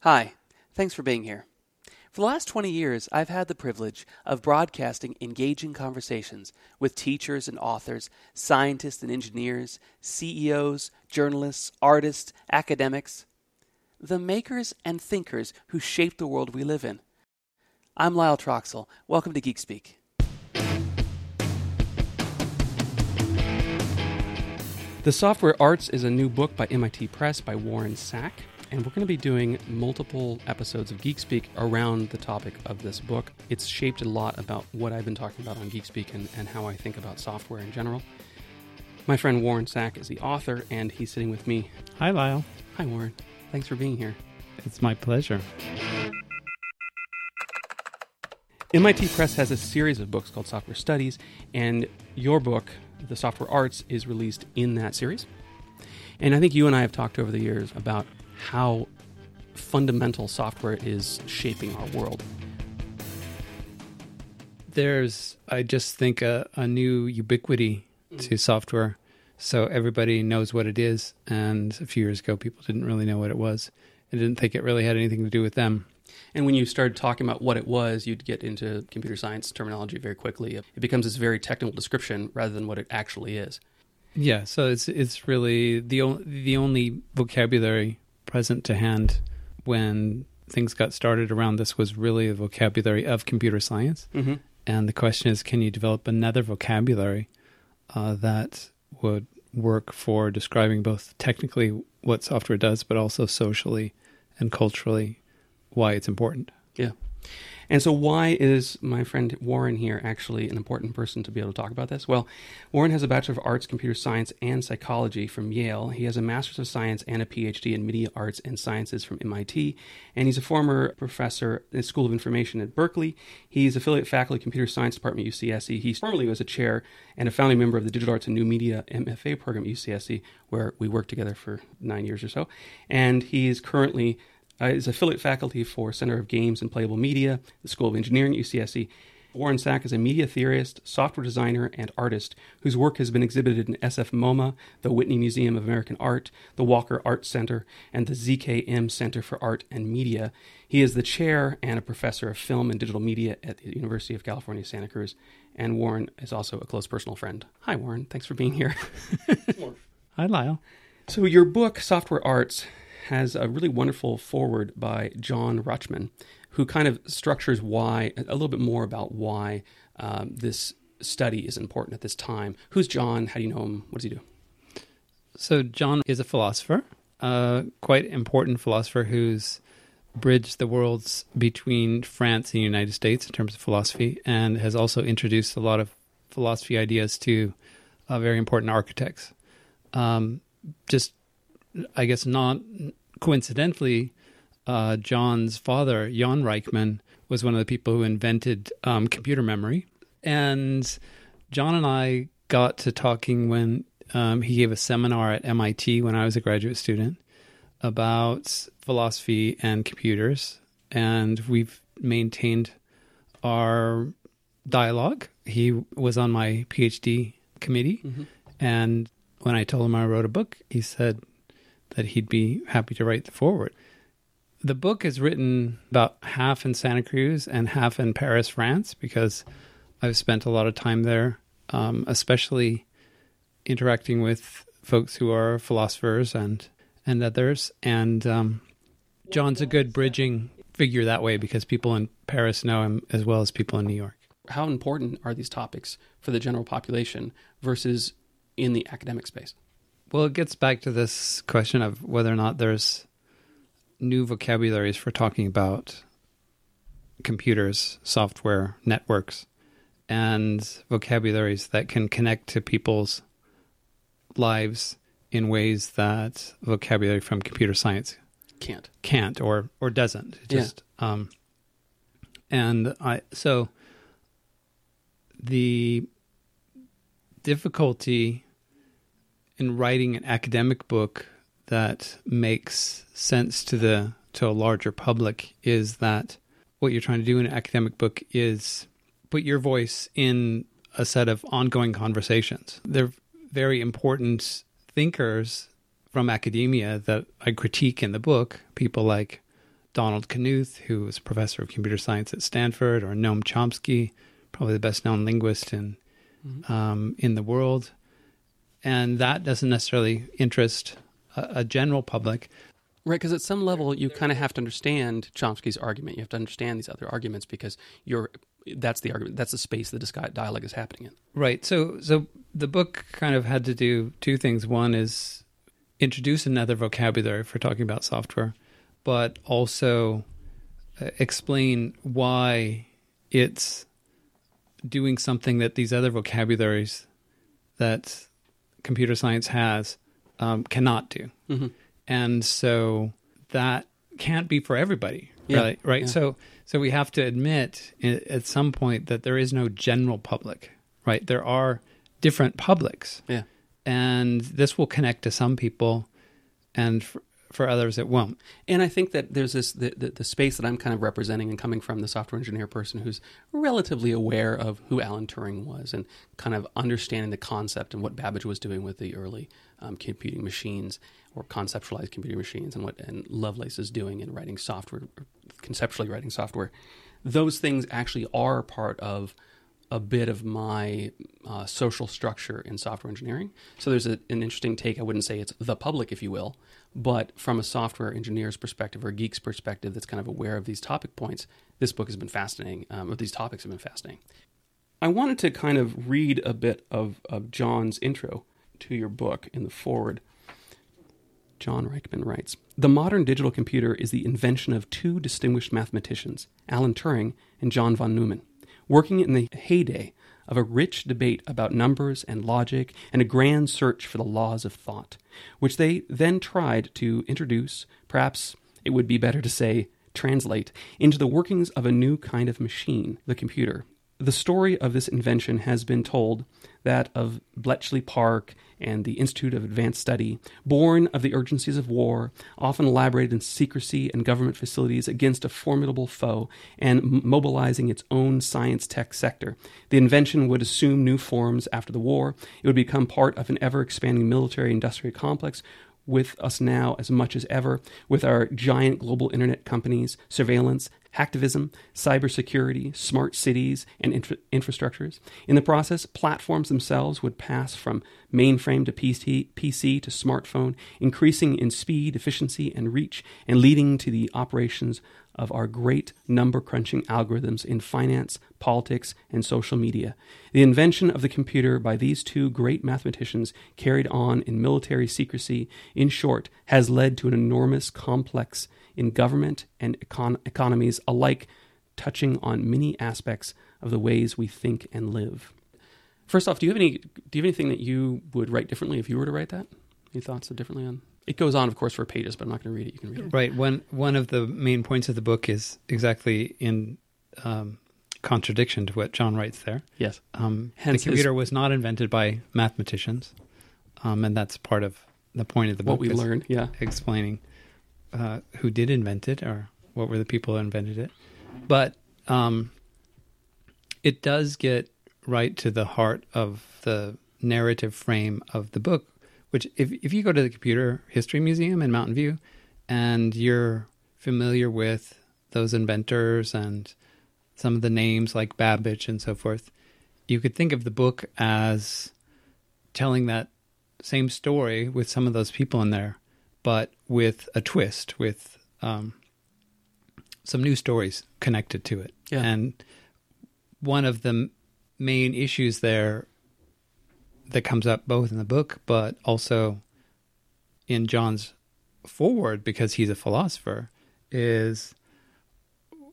Hi, thanks for being here. For the last 20 years, I've had the privilege of broadcasting engaging conversations with teachers and authors, scientists and engineers, CEOs, journalists, artists, academics, the makers and thinkers who shape the world we live in. I'm Lyle Troxell. Welcome to Geek Speak. The Software Arts is a new book by MIT Press by Warren Sack, and we're going to be doing multiple episodes of Geek Speak around the topic of this book. It's shaped a lot about what I've been talking about on Geek Speak and, and how I think about software in general. My friend Warren Sack is the author, and he's sitting with me. Hi, Lyle. Hi, Warren. Thanks for being here. It's my pleasure. MIT Press has a series of books called Software Studies, and your book, The Software Arts, is released in that series. And I think you and I have talked over the years about how fundamental software is shaping our world. There's, I just think, a, a new ubiquity to software. So everybody knows what it is. And a few years ago, people didn't really know what it was. They didn't think it really had anything to do with them. And when you started talking about what it was, you'd get into computer science terminology very quickly. It becomes this very technical description rather than what it actually is. Yeah, so it's it's really the o- the only vocabulary present to hand when things got started around this was really the vocabulary of computer science. Mm-hmm. And the question is, can you develop another vocabulary uh, that would work for describing both technically what software does, but also socially and culturally why it's important? Yeah. And so, why is my friend Warren here actually an important person to be able to talk about this? Well, Warren has a Bachelor of Arts, Computer Science, and Psychology from Yale. He has a Master's of Science and a PhD in Media Arts and Sciences from MIT. And he's a former professor in the School of Information at Berkeley. He's affiliate faculty, Computer Science Department, UCSC. He formerly was a chair and a founding member of the Digital Arts and New Media MFA program at UCSC, where we worked together for nine years or so. And he is currently uh, is affiliate faculty for Center of Games and Playable Media, the School of Engineering at UCSC. Warren Sack is a media theorist, software designer, and artist whose work has been exhibited in SF MoMA, the Whitney Museum of American Art, the Walker Art Center, and the ZKM Center for Art and Media. He is the chair and a professor of film and digital media at the University of California, Santa Cruz. And Warren is also a close personal friend. Hi, Warren. Thanks for being here. Hi, Lyle. So, your book, Software Arts, has a really wonderful foreword by John Rajchman, who kind of structures why, a little bit more about why um, this study is important at this time. Who's John? How do you know him? What does he do? So, John is a philosopher, a quite important philosopher who's bridged the worlds between France and the United States in terms of philosophy, and has also introduced a lot of philosophy ideas to uh, very important architects. Um, just, I guess, not coincidentally, uh, John's father, Jan Rajchman, was one of the people who invented um, computer memory. And John and I got to talking when um, he gave a seminar at MIT when I was a graduate student about philosophy and computers. And we've maintained our dialogue. He was on my PhD committee. Mm-hmm. And when I told him I wrote a book, he said that he'd be happy to write the foreword. The book is written about half in Santa Cruz and half in Paris, France, because I've spent a lot of time there, um, especially interacting with folks who are philosophers and and others. And um, John's a good bridging figure that way because people in Paris know him as well as people in New York. How important are these topics for the general population versus in the academic space? Well, it gets back to this question of whether or not there's new vocabularies for talking about computers, software, networks, and vocabularies that can connect to people's lives in ways that vocabulary from computer science Can't. can't or or doesn't. It Yeah. Just um and I so the difficulty in writing an academic book that makes sense to the to a larger public is that what you're trying to do in an academic book is put your voice in a set of ongoing conversations. They're very important thinkers from academia that I critique in the book, people like Donald Knuth, who was professor of computer science at Stanford, or Noam Chomsky, probably the best known linguist in mm-hmm. um, in the world, and that doesn't necessarily interest a, a general public. Right, because at some level you kind of have to understand Chomsky's argument. You have to understand these other arguments because you're that's the argument. That's the space the dialogue is happening in. Right. So, so the book kind of had to do two things. One is introduce another vocabulary for talking about software, but also uh, explain why it's doing something that these other vocabularies that computer science has um, cannot do. Mm-hmm. And so that can't be for everybody, yeah. right? Right. Yeah. So so we have to admit at some point that there is no general public, right? There are different publics. Yeah. And this will connect to some people and for, others it won't. And I think that there's this the, the, the, space that I'm kind of representing and coming from the software engineer person who's relatively aware of who Alan Turing was and kind of understanding the concept and what Babbage was doing with the early um, computing machines or conceptualized computing machines and what and Lovelace is doing in writing software, conceptually writing software. Those things actually are part of a bit of my uh, social structure in software engineering. So there's a, an interesting take. I wouldn't say it's the public, if you will, but from a software engineer's perspective or geek's perspective that's kind of aware of these topic points, this book has been fascinating, um, or these topics have been fascinating. I wanted to kind of read a bit of, of John's intro to your book in the foreword. John Rajchman writes The modern digital computer is the invention of two distinguished mathematicians, Alan Turing and John von Neumann, working in the heyday of a rich debate about numbers and logic and a grand search for the laws of thought, which they then tried to introduce, perhaps it would be better to say, translate, into the workings of a new kind of machine, the computer, the story of this invention has been told that of Bletchley Park and the Institute of Advanced Study, born of the urgencies of war, often elaborated in secrecy and government facilities against a formidable foe, and mobilizing its own science tech sector. The invention would assume new forms after the war. It would become part of an ever expanding military industrial complex with us now as much as ever, with our giant global internet companies, surveillance, hacktivism, cybersecurity, smart cities, and infra- infrastructures. In the process, platforms themselves would pass from mainframe to PC, PC to smartphone, increasing in speed, efficiency, and reach, and leading to the operations of our great number crunching algorithms in finance, politics, and social media. The invention of the computer by these two great mathematicians, carried on in military secrecy, in short, has led to an enormous complex in government and econ- economies alike, touching on many aspects of the ways we think and live. First off, do you have any do you have anything that you would write differently if you were to write that? Any thoughts differently on? It goes on, of course, for pages, but I'm not going to read it. You can read it. Right. One one of the main points of the book is exactly in um, contradiction to what John writes there. Yes. Um, the computer his... was not invented by mathematicians, um, and that's part of the point of the book. What we learned, yeah, explaining uh, who did invent it or what were the people who invented it. But um, it does get right to the heart of the narrative frame of the book, which if, if you go to the Computer History Museum in Mountain View and you're familiar with those inventors and some of the names like Babbage and so forth, you could think of the book as telling that same story with some of those people in there but with a twist, with um, some new stories connected to it. Yeah. And one of the main issues there that comes up both in the book, but also in John's foreword, because he's a philosopher, is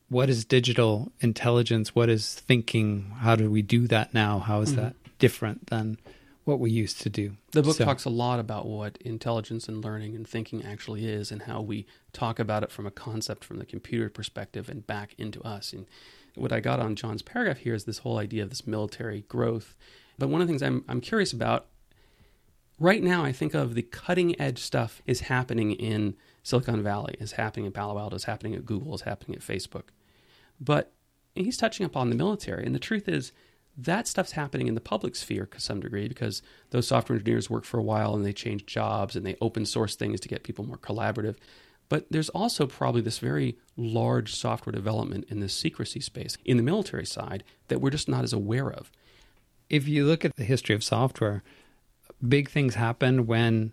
what is digital intelligence? What is thinking? How do we do that now? How is mm-hmm. that different than what we used to do. The book so. talks a lot about what intelligence and learning and thinking actually is and how we talk about it from a concept from the computer perspective and back into us. And what I got on John's paragraph here is this whole idea of this military growth. But one of the things I'm, I'm curious about right now, I think of the cutting edge stuff is happening in Silicon Valley, is happening in Palo Alto, is happening at Google, is happening at Facebook. But he's touching upon the military. And the truth is, that stuff's happening in the public sphere to some degree because those software engineers work for a while and they change jobs and they open source things to get people more collaborative. But there's also probably this very large software development in the secrecy space in the military side that we're just not as aware of. If you look at the history of software, big things happen when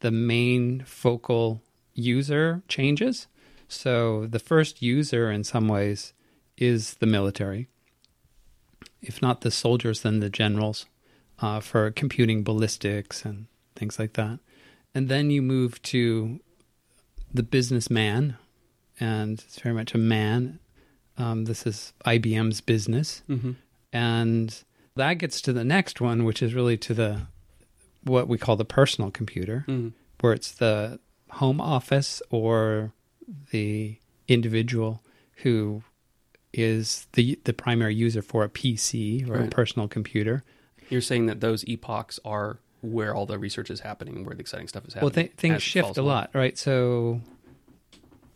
the main focal user changes. So the first user, in some ways, is the military. If not the soldiers, then the generals uh, for computing ballistics and things like that. And then you move to the businessman, and it's very much a man. Um, this is IBM's business, Mm-hmm. and that gets to the next one, which is really to the what we call the personal computer, Mm-hmm. where it's the home office or the individual who is the the primary user for a PC or a personal computer. You're saying that those epochs are where all the research is happening, where the exciting stuff is Well, happening. th- things shift a lot, right? So,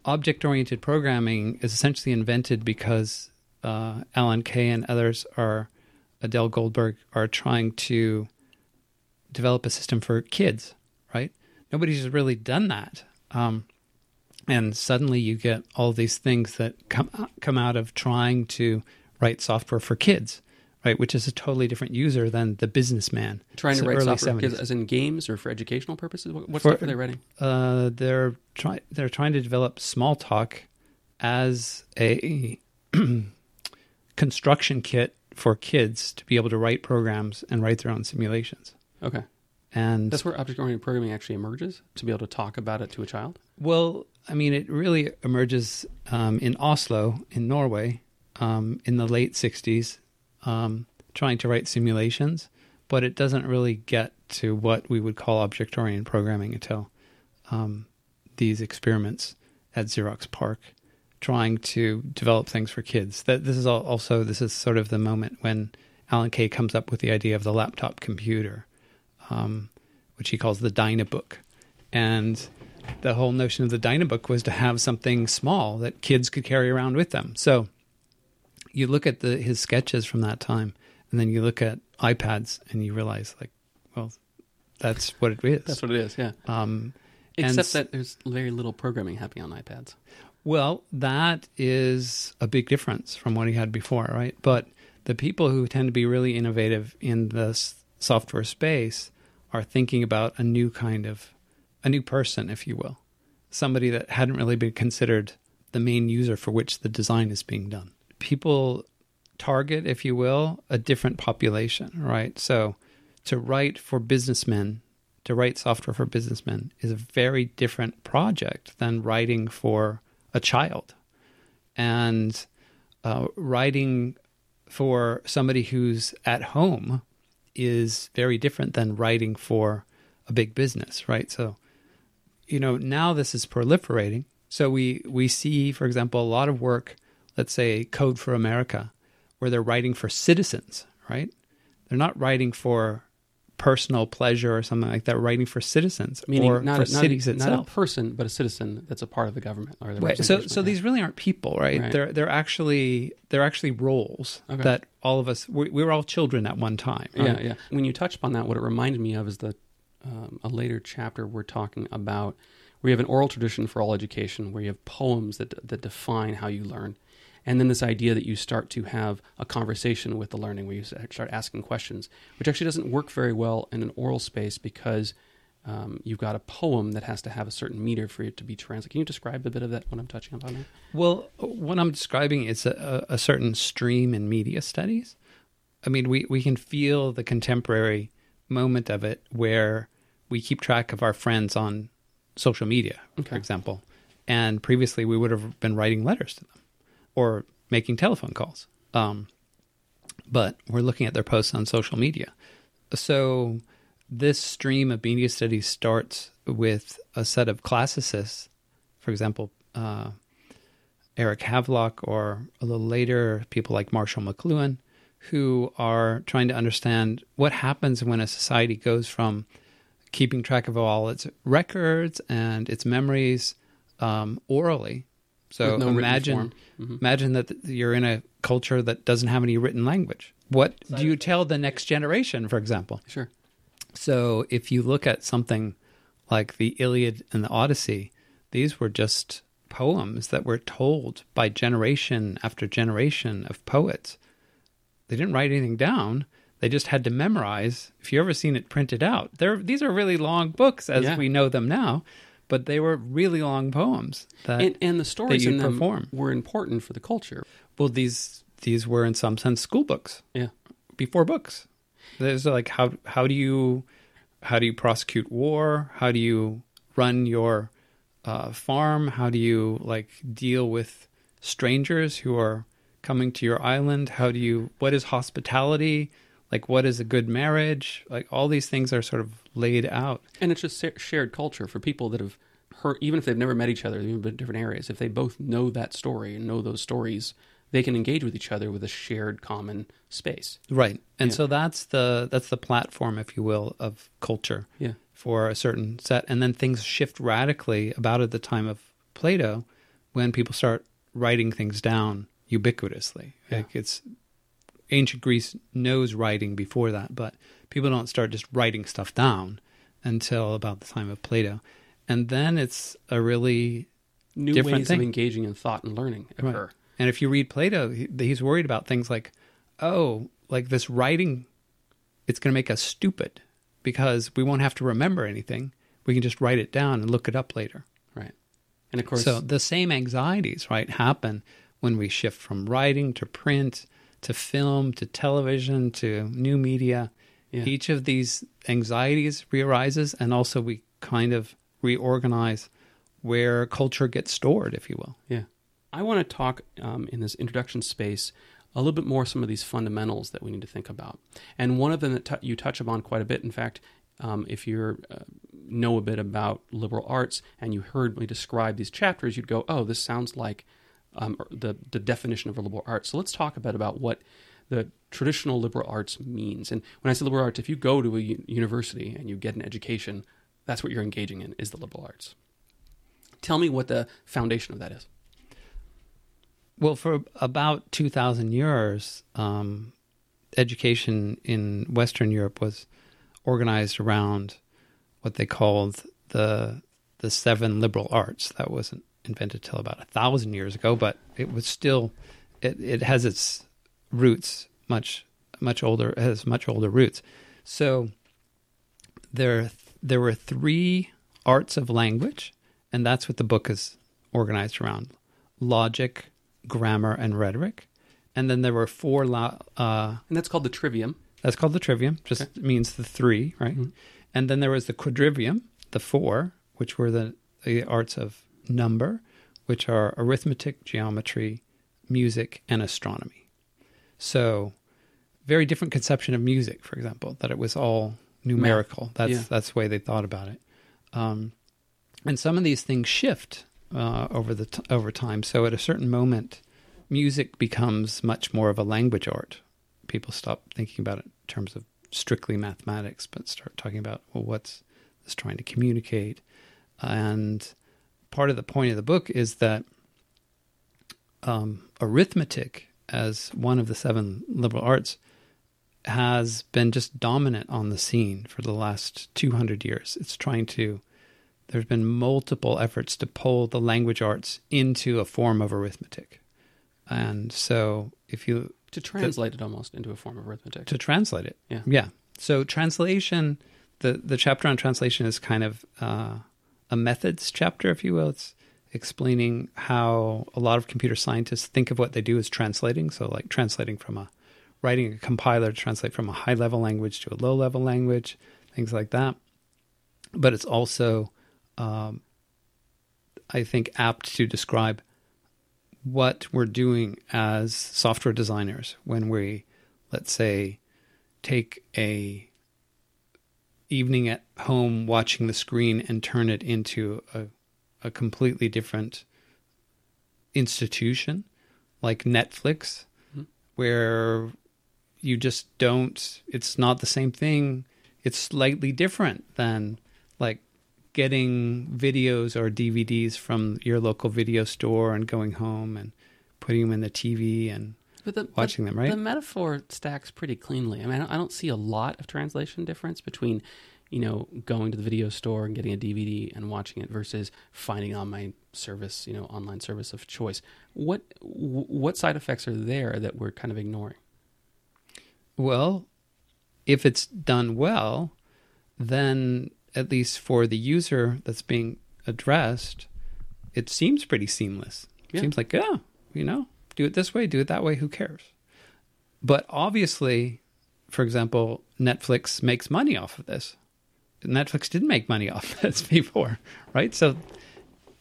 object oriented programming is essentially invented because uh, Alan Kay and others are, Adele Goldberg, are trying to develop a system for kids, right? Nobody's really done that. Um, and suddenly you get all these things that come come out of trying to write software for kids, right? Which is a totally different user than the businessman. Trying to write software for kids as in games or for educational purposes. What, what For- stuff are they writing? Uh, they're trying they're trying to develop Smalltalk as a construction kit for kids to be able to write programs and write their own simulations. Okay, And that's where object-oriented programming actually emerges to be able to talk about it to a child. well, I mean, it really emerges um, in Oslo, in Norway, um, in the late '60s, um, trying to write simulations, but it doesn't really get to what we would call object-oriented programming until um, these experiments at Xerox PARC, trying to develop things for kids. That this is also this is sort of the moment when Alan Kay comes up with the idea of the laptop computer, um, which he calls the Dynabook, and the whole notion of the Dynabook was to have something small that kids could carry around with them. So you look at the his sketches from that time, and then you look at iPads, and you realize like, well, that's what it is. That's what it is. Yeah. um, Except that there's very little programming happening on iPads. Well, that is a big difference from what he had before, right? But the people who tend to be really innovative in the software space are thinking about a new kind of a new person, if you will, somebody that hadn't really been considered the main user for which the design is being done. People target, if you will, a different population, right? So to write for businessmen, to write software for businessmen is a very different project than writing for a child. And uh, writing for somebody who's at home is very different than writing for a big business, right? So, you know, now this is proliferating. So we we see, for example, a lot of work, let's say Code for America, where they're writing for citizens, right? They're not writing for personal pleasure or something like that. Writing for citizens Meaning or not, for a, not, cities a, not itself. a person, but a citizen that's a part of the government or the Right. So so these really aren't people, right? Right. They're they're actually they're actually roles Okay. that all of us we, we were all children at one time. Yeah, right? yeah. When you touched upon that, what it reminded me of is the um, a later chapter we're talking about. We have an oral tradition for all education, where you have poems that that define how you learn, and then this idea that you start to have a conversation with the learning, where you start asking questions, which actually doesn't work very well in an oral space because um, you've got a poem that has to have a certain meter for it to be translated. Can you describe a bit of that? What I'm touching upon? Well, what I'm describing is a, a certain stream in media studies. I mean, we, we can feel the contemporary moment of it where we keep track of our friends on social media, for example. And previously, we would have been writing letters to them or making telephone calls. Um, but we're looking at their posts on social media. So this stream of media studies starts with a set of classicists, for example, uh, Eric Havelock, or a little later, people like Marshall McLuhan, who are trying to understand what happens when a society goes from keeping track of all its records and its memories um, orally. So no imagine. Mhm. imagine that you're in a culture that doesn't have any written language. What do you tell the next generation, for example? Sure. So if you look at something like the Iliad and the Odyssey, These were just poems that were told by generation after generation of poets. They didn't write anything down. They just had to memorize. If you ever seen it printed out, these are really long books as Yeah. we know them now, but they were really long poems that and, and the stories in them perform. were important for the culture. well these these were in some sense school books. Yeah. before books. There's like how how do you how do you prosecute war? How do you run your uh, farm? How do you like deal with strangers who are coming to your island? How do you what is hospitality? Like what is a good marriage? Like all these things are sort of laid out. And it's just shared culture for people that have heard, even if they've never met each other, even been in different areas. If they both know that story and know those stories, they can engage with each other with a shared common space. Right. And Yeah. so that's the that's the platform if you will of culture. Yeah. for a certain set and then things shift radically about at the time of Plato when people start writing things down ubiquitously. Yeah. Like it's ancient Greece knows writing before that, but people don't start just writing stuff down until about the time of Plato. And then it's a really New Different ways thing. of engaging in thought and learning Right. occur. And if you read Plato, he, he's worried about things like, oh, like this writing, it's going to make us stupid because we won't have to remember anything. We can just write it down and look it up later. Right. And of course, so the same anxieties, right, happen when we shift from writing to print to film to television to new media. Yeah. Each of these anxieties rearises, and also we kind of reorganize where culture gets stored, if you will. Yeah. I want to talk um, in this introduction space a little bit more some of these fundamentals that we need to think about. And one of them that t- you touch upon quite a bit, in fact, um, if you uh, know a bit about liberal arts and you heard me describe these chapters, you'd go, oh, this sounds like um, the, the definition of a liberal arts. So let's talk a bit about what the traditional liberal arts means. And when I say liberal arts, if you go to a university and you get an education, that's what you're engaging in, is the liberal arts. Tell me what the foundation of that is. Well, for about 2,000 years, um, education in Western Europe was organized around what they called the the seven liberal arts. That wasn't invented till about a thousand years ago, but it was still it, it has its roots much much older has much older roots. So there there were three arts of language, and that's what the book is organized around: logic, grammar, and rhetoric. And then there were four. Lo- uh, And that's called the trivium. that's called the trivium. Just means the three, right? Mhm. And then there was the quadrivium, the four, which were the, the arts of number, which are arithmetic, geometry, music, and astronomy. So, very different conception of music, for example, that it was all numerical. That's Yeah. that's the way they thought about it. Um, and some of these things shift uh, over the t- over time. So, at a certain moment, music becomes much more of a language art. People stop thinking about it in terms of strictly mathematics, but start talking about well, what's this trying to communicate? And part of the point of the book is that um, arithmetic, as one of the seven liberal arts, has been just dominant on the scene for the last 200 years. It's trying to, there's been multiple efforts to pull the language arts into a form of arithmetic. And so if you, To translate it almost into a form of arithmetic. to translate it. Yeah. Yeah. So translation, the the chapter on translation is kind of uh, a methods chapter, if you will. It's explaining how a lot of computer scientists think of what they do as translating. So like translating from a writing a compiler to translate from a high level language to a low level language, things like that. But it's also, um, I think, apt to describe what we're doing as software designers when we, let's say, take a evening at home watching the screen and turn it into a, a completely different institution like Netflix, Mhm. where you just don't, it's not the same thing. It's slightly different than like getting videos or DVDs from your local video store and going home and putting them in the TV and But the, watching the, them, right? The metaphor stacks pretty cleanly. I mean, I don't, I don't see a lot of translation difference between you know, going to the video store and getting a DVD and watching it versus finding on my service, you know, online service of choice. What what side effects are there that we're kind of ignoring? Well, if it's done well, then at least for the user that's being addressed, it seems pretty seamless. Yeah. Seems like, yeah, you know, do it this way, do it that way, who cares? But obviously, for example, Netflix makes money off of this. Netflix didn't make money off of this before, right? So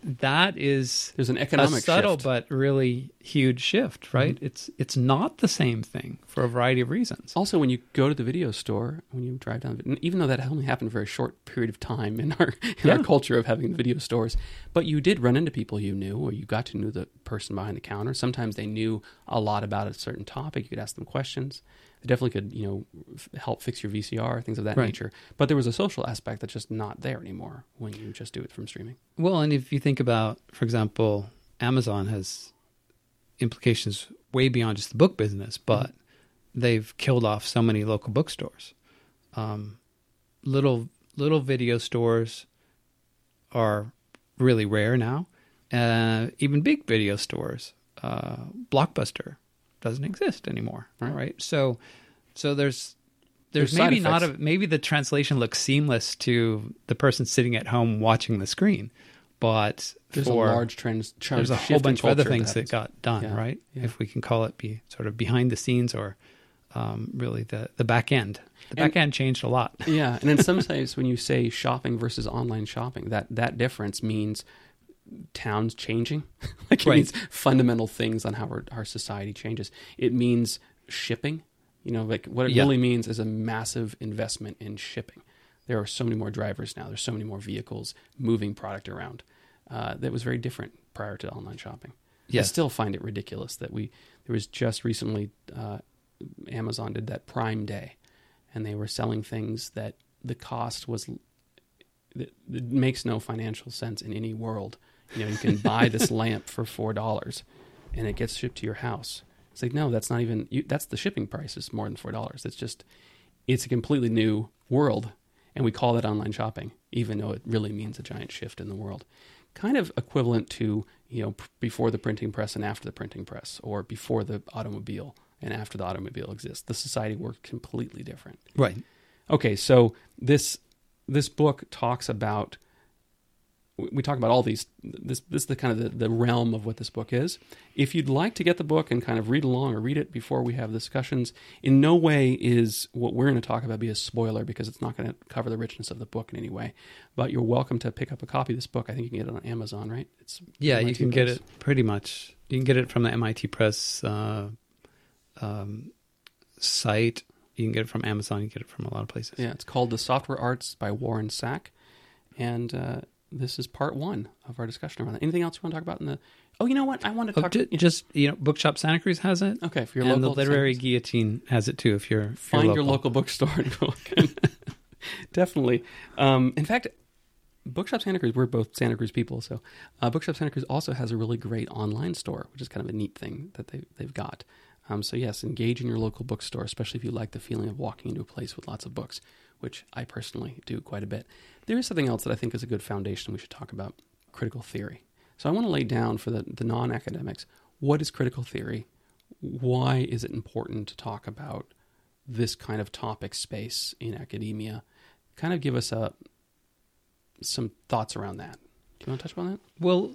that is There's an economic a subtle shift. but really huge shift, right? Mm-hmm. It's it's not the same thing for a variety of reasons. Also, when you go to the video store, when you drive down, even though that only happened for a short period of time in our in our culture of having video stores, but you did run into people you knew, or you got to know the person behind the counter. Sometimes they knew a lot about a certain topic. You could ask them questions. They definitely could, you know, f- help fix your VCR, things of that Right. nature. But there was a social aspect that's just not there anymore when you just do it from streaming. Well, and if you think about, for example, Amazon has implications way beyond just the book business, but they've killed off so many local bookstores. Um, little little video stores are really rare now. Uh, even big video stores, uh, Blockbuster doesn't exist anymore. Right. Right. So, so there's there's, There's maybe not a maybe the translation looks seamless to the person sitting at home watching the screen, but There's for a large trend. there's a whole bunch of other things that happens. got done, Yeah, right? yeah. If we can call it be sort of behind the scenes or um, really the the back end. The And- back end changed a lot. Yeah, and in some ways, when you say shopping versus online shopping, that that difference means towns changing. like it Right. means fundamental things on how our, our society changes. It means shipping. You know, like what it Yeah. really means is a massive investment in shipping. There are so many more drivers now. There's so many more vehicles moving product around. Uh, that was very different prior to online shopping. I still find it ridiculous that we there was just recently uh, Amazon did that Prime Day, and they were selling things that the cost was it, it makes no financial sense in any world. You know, you can buy this lamp for four dollars, and it gets shipped to your house. It's like no, that's not even you, that's the shipping price is more than four dollars. It's just it's a completely new world, and we call that online shopping, even though it really means a giant shift in the world. Kind of equivalent to you know before the printing press and after the printing press, or before the automobile and after the automobile exists. The society worked completely different. Right. Okay, so this this book talks about we talk about all these this this is the kind of the, the realm of what this book is. If you'd like to get the book and kind of read along or read it before we have discussions, in no way is what we're going to talk about be a spoiler because it's not going to cover the richness of the book in any way. But you're welcome to pick up a copy of this book. I think you can get it on Amazon, right? It's Yeah, you MIT can get it pretty much. You can get it from the MIT Press uh, um, site. You can get it from Amazon. You can get it from a lot of places. Yeah, it's called The Software Arts by Warren Sack. And uh, this is part one of our discussion around that. Anything else you want to talk about in the. Oh, you know what? I want to Oh, talk. ju- yeah. just you know, Bookshop Santa Cruz has it, Okay, for your and local. the Literary centers. Guillotine has it too. If you're if you're Find your local bookstore and go. Definitely. Um, in fact, Bookshop Santa Cruz, we're both Santa Cruz people, so uh, Bookshop Santa Cruz also has a really great online store, which is kind of a neat thing that they, they've got. Um, so, yes, engage in your local bookstore, especially if you like the feeling of walking into a place with lots of books, which I personally do quite a bit. There is something else that I think is a good foundation we should talk about critical theory. So, I want to lay down for the, the non academics what is critical theory? Why is it important to talk about this kind of topic space in academia? Kind of give us a some thoughts around that. Do you want to touch upon that? Well,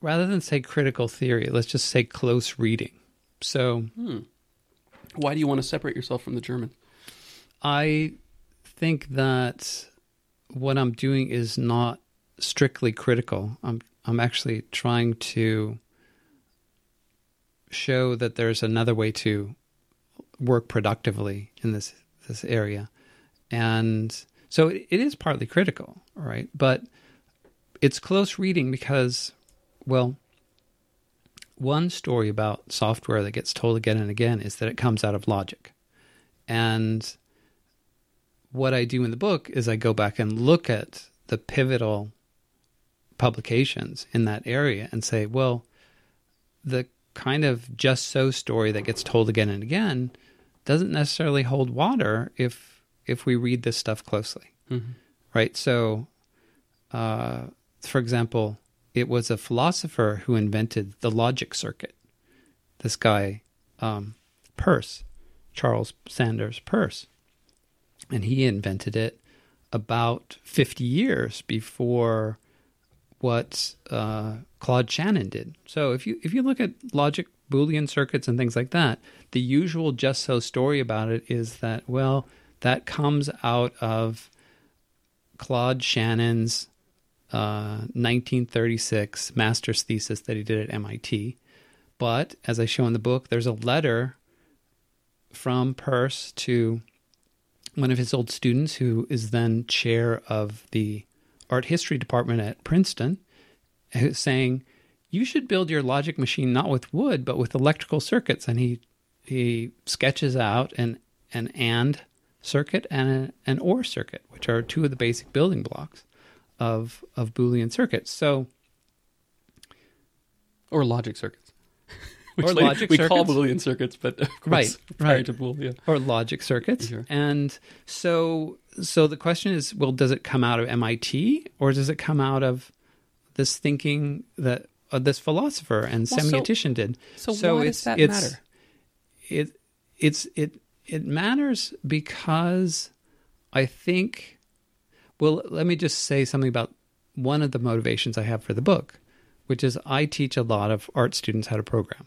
rather than say critical theory, let's just say close reading. So Hmm. Why do you want to separate yourself from the German? I think that what I'm doing is not strictly critical. I'm I'm actually trying to show that there's another way to work productively in this this area. And so it, it is partly critical, right? But it's close reading because well one story about software that gets told again and again is that it comes out of logic. And what I do in the book is I go back and look at the pivotal publications in that area and say, well, the kind of just so story that gets told again and again doesn't necessarily hold water if if we read this stuff closely, Mhm. right? So, uh, for example, it was a philosopher who invented the logic circuit. This guy, um, Peirce, Charles Sanders Peirce, and he invented it about 50 years before what uh, Claude Shannon did. So if you if you look at logic Boolean circuits and things like that, the usual just so story about it is that well that comes out of Claude Shannon's uh, 1936 master's thesis that he did at MIT. But as I show in the book, there's a letter from Peirce to one of his old students who is then chair of the art history department at Princeton, saying, You should build your logic machine not with wood, but with electrical circuits. And he he sketches out an an and circuit and a, an or circuit, which are two of the basic building blocks of of Boolean circuits. So Or logic circuits. Which Or logic we call. Boolean circuits, but of course, Right, right. to Boole, yeah. or logic circuits. Sure. And so so the question is, well, does it come out of MIT or does it come out of this thinking that uh, this philosopher and Well, so- semiotician did? So, So why it's- does that it's- matter? It it's it it matters because I think well, let me just say something about one of the motivations I have for the book, which is I teach a lot of art students how to program.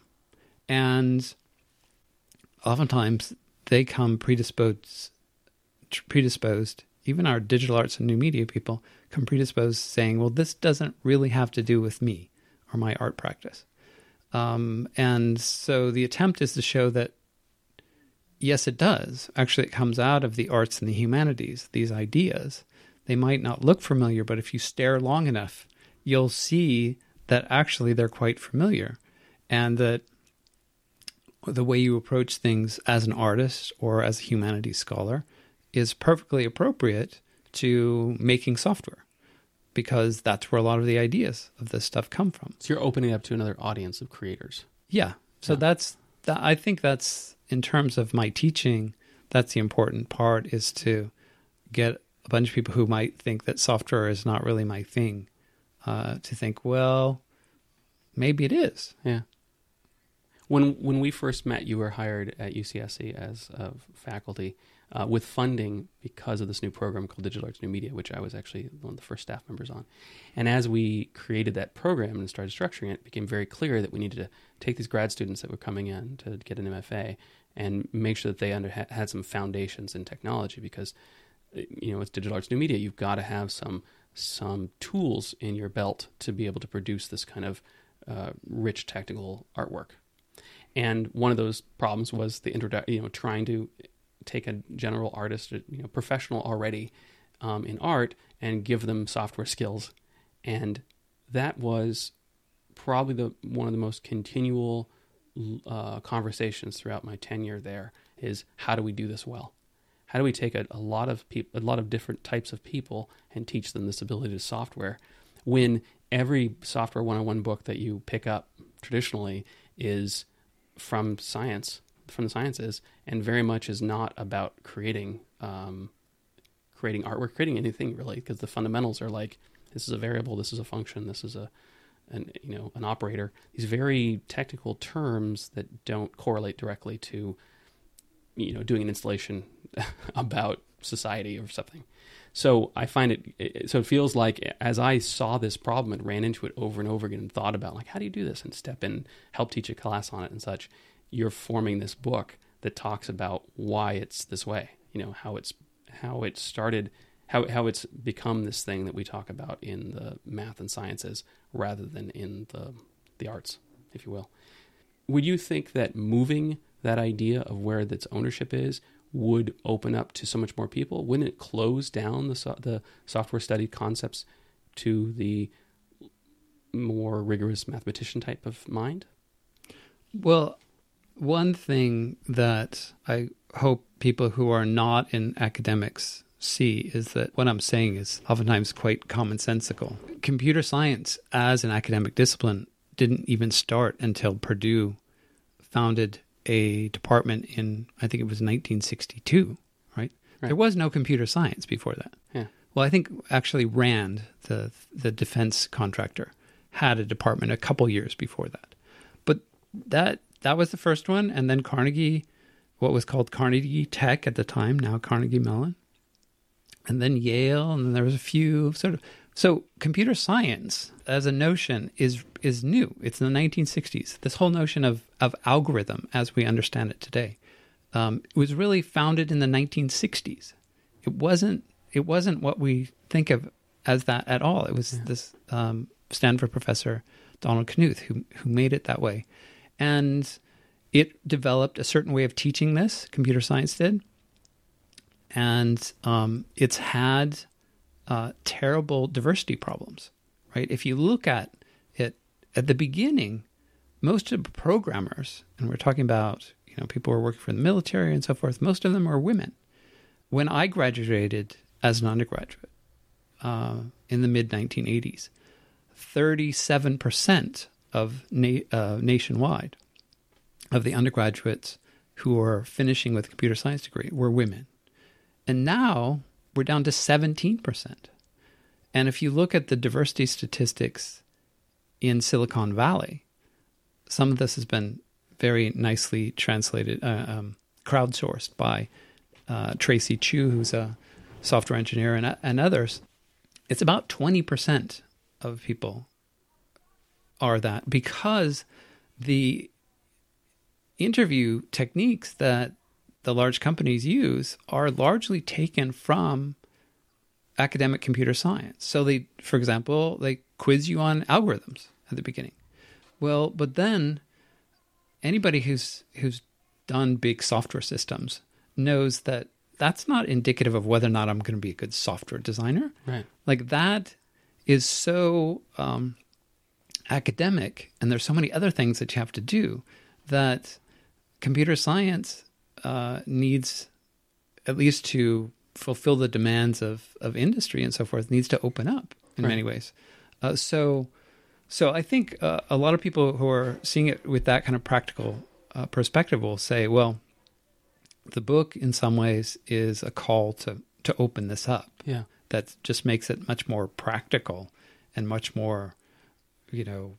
And oftentimes they come predisposed predisposed even our digital arts and new media people come predisposed saying well this doesn't really have to do with me or my art practice. Um, and so the attempt is to show that yes it does. Actually it comes out of the arts and the humanities these ideas. They might not look familiar but if you stare long enough you'll see that actually they're quite familiar and that the way you approach things as an artist or as a humanities scholar is perfectly appropriate to making software because that's where a lot of the ideas of this stuff come from. So you're opening up to another audience of creators. Yeah. So Yeah. that's that I think that's in terms of my teaching, that's the important part is to get a bunch of people who might think that software is not really my thing uh, to think, well, maybe it is. Yeah. When when we first met, you were hired at UCSC as a faculty uh, with funding because of this new program called Digital Arts New Media, which I was actually one of the first staff members on. And as we created that program and started structuring it, it became very clear that we needed to take these grad students that were coming in to get an MFA and make sure that they under, had some foundations in technology because you know with digital arts new media you've got to have some some tools in your belt to be able to produce this kind of uh, rich technical artwork and one of those problems was the introdu- you know trying to take a general artist you know professional already um, in art and give them software skills and that was probably the one of the most continual uh, conversations throughout my tenure there is how do we do this well how do we take a, a lot of people, a lot of different types of people, and teach them this ability to software? When every software 101 book that you pick up traditionally is from science, from the sciences, and very much is not about creating, um, creating artwork, creating anything really, because the fundamentals are like this is a variable, this is a function, this is a, an you know, an operator. These very technical terms that don't correlate directly to you know doing an installation about society or something so i find it, it so it feels like as i saw this problem and ran into it over and over again and thought about like how do you do this and step in help teach a class on it and such you're forming this book that talks about why it's this way you know how it's how it started how how it's become this thing that we talk about in the math and sciences rather than in the the arts if you will. Would you think that moving that idea of where its ownership is would open up to so much more people? Wouldn't it close down the so- the software study concepts to the more rigorous mathematician type of mind? Well, one thing that I hope people who are not in academics see is that what I'm saying is oftentimes quite commonsensical. Computer science as an academic discipline didn't even start until Purdue founded a department in I think it was 1962, right? There was no computer science before that. Yeah. Well, I think actually Rand, the the defense contractor, had a department a couple years before that. But that that was the first one, and then Carnegie, what was called Carnegie Tech at the time, now Carnegie Mellon, and then Yale, and then there was a few sort of. So computer science as a notion is is new. It's in the 1960s. This whole notion of of algorithm, as we understand it today, um, it was really founded in the 1960s. It wasn't it wasn't what we think of as that at all. It was yeah. this um, Stanford professor Donald Knuth who who made it that way, and it developed a certain way of teaching this. Computer science did, and um, it's had uh, terrible diversity problems. Right? If you look at it at the beginning, most of the programmers, and we're talking about you know people who are working for the military and so forth, most of them are women. When I graduated as an undergraduate uh, in the mid 1980s, 37% of na- uh, nationwide of the undergraduates who are finishing with a computer science degree were women. And now we're down to 17%. And if you look at the diversity statistics in Silicon Valley, some of this has been very nicely translated, uh, um, crowdsourced by uh, Tracy Chou, who's a software engineer, and, and others. It's about 20% of people are that because the interview techniques that the large companies use are largely taken from academic computer science. So they, for example, they quiz you on algorithms at the beginning. Well, but then anybody who's who's done big software systems knows that that's not indicative of whether or not I'm going to be a good software designer. Right. Like that is so um, academic, and there's so many other things that you have to do that computer science uh, needs, at least to fulfill the demands of, of industry and so forth, needs to open up in right. many ways. Uh, so, so I think uh, a lot of people who are seeing it with that kind of practical uh, perspective will say, well, the book in some ways is a call to to open this up. Yeah, that just makes it much more practical and much more, you know,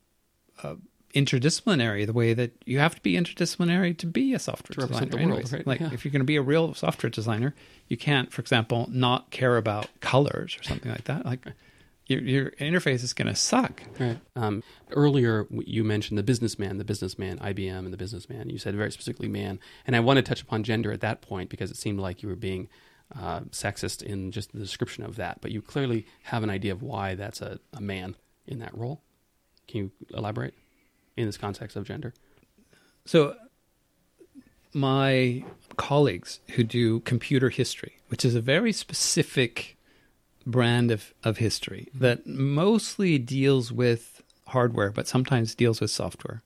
uh, interdisciplinary. The way that you have to be interdisciplinary to be a software to designer. Anyways. World, right? Like yeah. if you're going to be a real software designer, you can't, for example, not care about colors or something like that. Like your, your interface is going to suck. Right. Um, earlier, you mentioned the businessman, the businessman, IBM, and the businessman. You said very specifically man, and I want to touch upon gender at that point because it seemed like you were being uh, sexist in just the description of that. But you clearly have an idea of why that's a, a man in that role. Can you elaborate in this context of gender? So, my colleagues who do computer history, which is a very specific brand of, of history that mostly deals with hardware, but sometimes deals with software.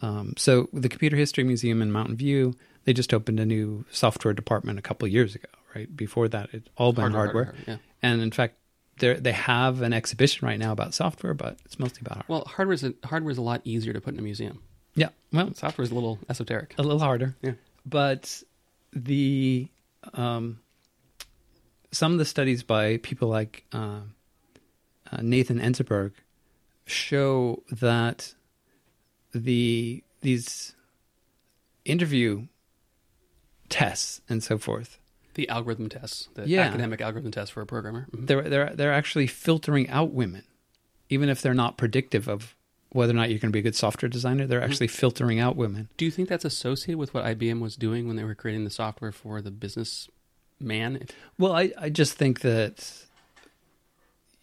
Um, so the Computer History Museum in Mountain View, they just opened a new software department a couple years ago. Right before that, it all been hardware, hardware. hardware yeah. and in fact, they have an exhibition right now about software, but it's mostly about hardware. Well, hardware is a, hardware is a lot easier to put in a museum. Yeah, well, software is a little esoteric, a little harder. Yeah, but the um, some of the studies by people like uh, uh, Nathan Ensmenger show that the these interview tests and so forth the algorithm tests the yeah. academic algorithm tests for a programmer mm-hmm. they're they're they're actually filtering out women even if they're not predictive of whether or not you're going to be a good software designer they're mm-hmm. actually mm-hmm. filtering out women do you think that's associated with what IBM was doing when they were creating the software for the business man. Well, I, I just think that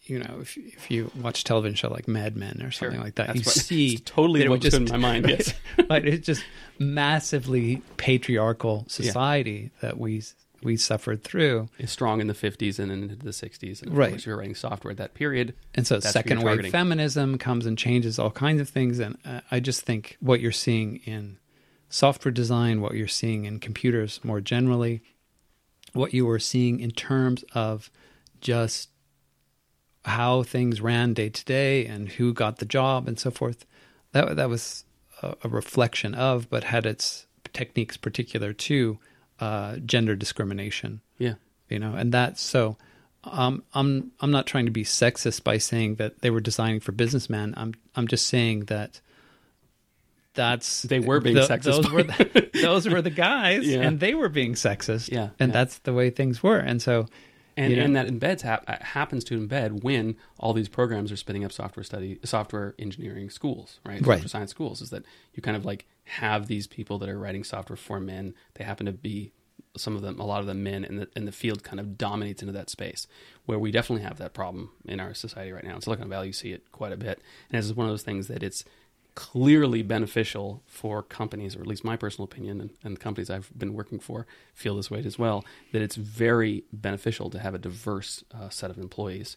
you know if if you watch television show like Mad Men or something sure. like that, That's you what, see totally what's just, in my mind. Right, yes, right. It's just massively patriarchal society yeah. that we we suffered through. It's strong in the 50s and into the 60s. And right. If you're writing software at that period. And so second wave feminism comes and changes all kinds of things. And uh, I just think what you're seeing in software design, what you're seeing in computers more generally, what you were seeing in terms of just how things ran day to day and who got the job and so forth. That that was a, a reflection of, but had its techniques particular to uh, gender discrimination. Yeah, you know, and that's so. Um, I'm I'm not trying to be sexist by saying that they were designing for businessmen. I'm I'm just saying that that's They were being sexist Those were the, those were the guys, Yeah. and they were being sexist. Yeah, and yeah. that's the way things were. And so, and, you know, and that embeds hap- uh, happens to embed when all these programs are spinning up software study, software engineering schools, right? Right. Software science schools is that you kind of like have these people that are writing software for men. They happen to be some of them, a lot of them men, and the and the field kind of dominates into that space where we definitely have that problem in our society right now. In Silicon Valley, you see it quite a bit, and this is one of those things that it's clearly beneficial for companies, or at least my personal opinion, and, and companies I've been working for feel this way as well, that it's very beneficial to have a diverse uh, set of employees.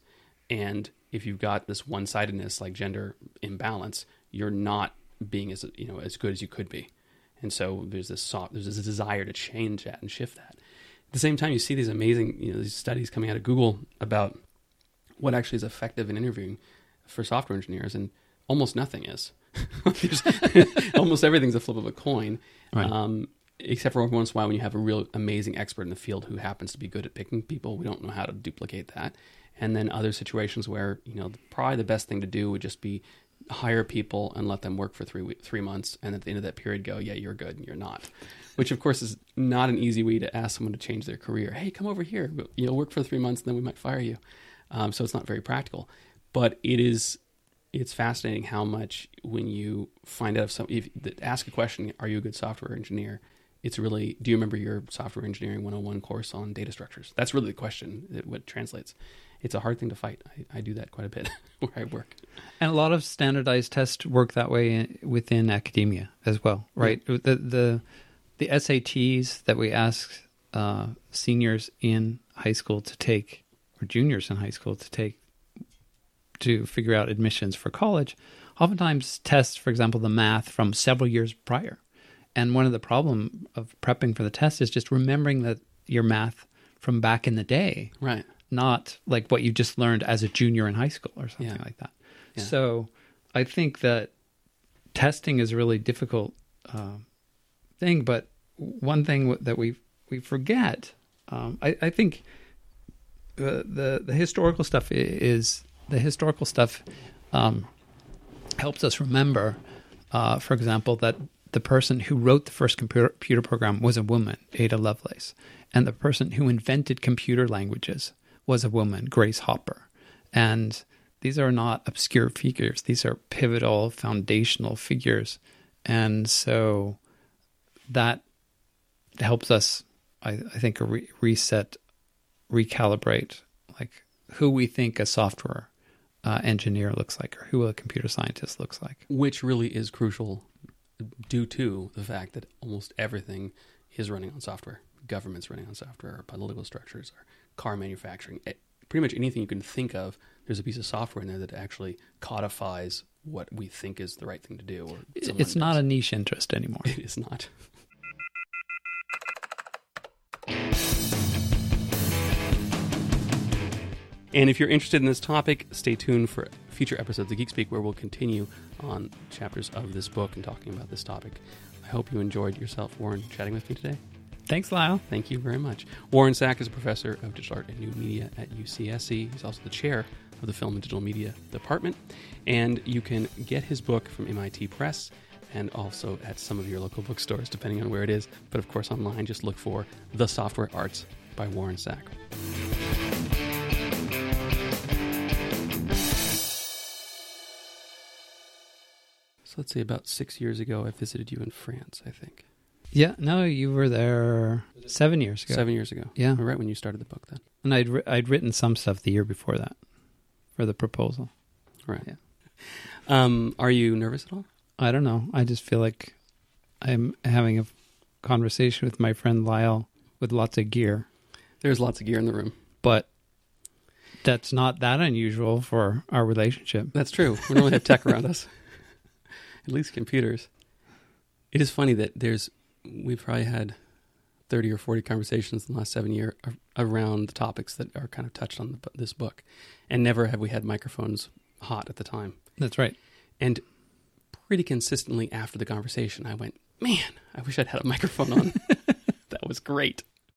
And if you've got this one sidedness like gender imbalance, you're not being as you know as good as you could be. And so there's this soft, there's this desire to change that and shift that. At the same time, you see these amazing you know these studies coming out of Google about what actually is effective in interviewing for software engineers, and almost nothing is. Almost everything's a flip of a coin, Right. um, except for once in a while when you have a real amazing expert in the field who happens to be good at picking people. We don't know how to duplicate that. And then other situations where you know probably the best thing to do would just be hire people and let them work for three three months, and at the end of that period, go, yeah, you're good, and you're not. Which of course is not an easy way to ask someone to change their career. Hey, come over here. You'll work for three months, and then we might fire you. Um, so it's not very practical, but it is. It's fascinating how much when you find out if some if ask a question, are you a good software engineer? It's really, do you remember your software engineering 101 course on data structures? That's really the question. That, what translates. It's a hard thing to fight. I, I do that quite a bit where I work. And a lot of standardized tests work that way within academia as well, right? The the the SATs that we ask uh, seniors in high school to take, or juniors in high school to take, to figure out admissions for college, oftentimes test, for example, the math from several years prior. And one of the problem of prepping for the test is just remembering that your math from back in the day Right. not like what you just learned as a junior in high school or something Yeah. like that. Yeah. So I think that testing is a really difficult uh, thing. But one thing w- that we we forget, um, I, I think the, the the historical stuff is the historical stuff um, helps us remember, uh, for example, that the person who wrote the first computer, computer program was a woman, Ada Lovelace, and the person who invented computer languages was a woman, Grace Hopper. And these are not obscure figures; these are pivotal, foundational figures, and so that helps us, I, I think, re- reset, recalibrate, like who we think a software uh, engineer looks like, or who a computer scientist looks like. which really is crucial due to the fact that almost everything is running on software. Government's running on software, or political structures, or car manufacturing. Eh, Pretty much anything you can think of, there's a piece of software in there that actually codifies what we think is the right thing to do. Or It's not does. a niche interest anymore. It is not. And if you're interested in this topic, stay tuned for future episodes of Geek Speak, where we'll continue on chapters of this book and talking about this topic. I hope you enjoyed yourself, Warren, chatting with me today. Thanks, Lyle. Thank you very much. Warren Sack is a professor of digital art and new media at UCSC. He's also the chair of the Film and Digital Media Department. And you can get his book from MIT Press and also at some of your local bookstores, depending on where it is. But of course, online, just look for The Software Arts by Warren Sack. Let's say about six years ago, I visited you in France, I think. Yeah, no, you were there seven years ago. Seven years ago. Yeah, Right when you started the book, then. and I'd ri- I'd written some stuff the year before that for the proposal. Right. Yeah. Um, are you nervous at all? I don't know. I just feel like I'm having a conversation with my friend Lyle with lots of gear, There's lots of gear in the room. but that's not that unusual for our relationship. That's true. We don't have tech around us. At least computers. It is funny that there's we've probably had thirty or forty conversations in the last seven years around the topics that are kind of touched on the, this book, and never have we had microphones hot at the time. That's right. And pretty consistently after the conversation, I went, "Man, I wish I'd had a microphone on. that was great."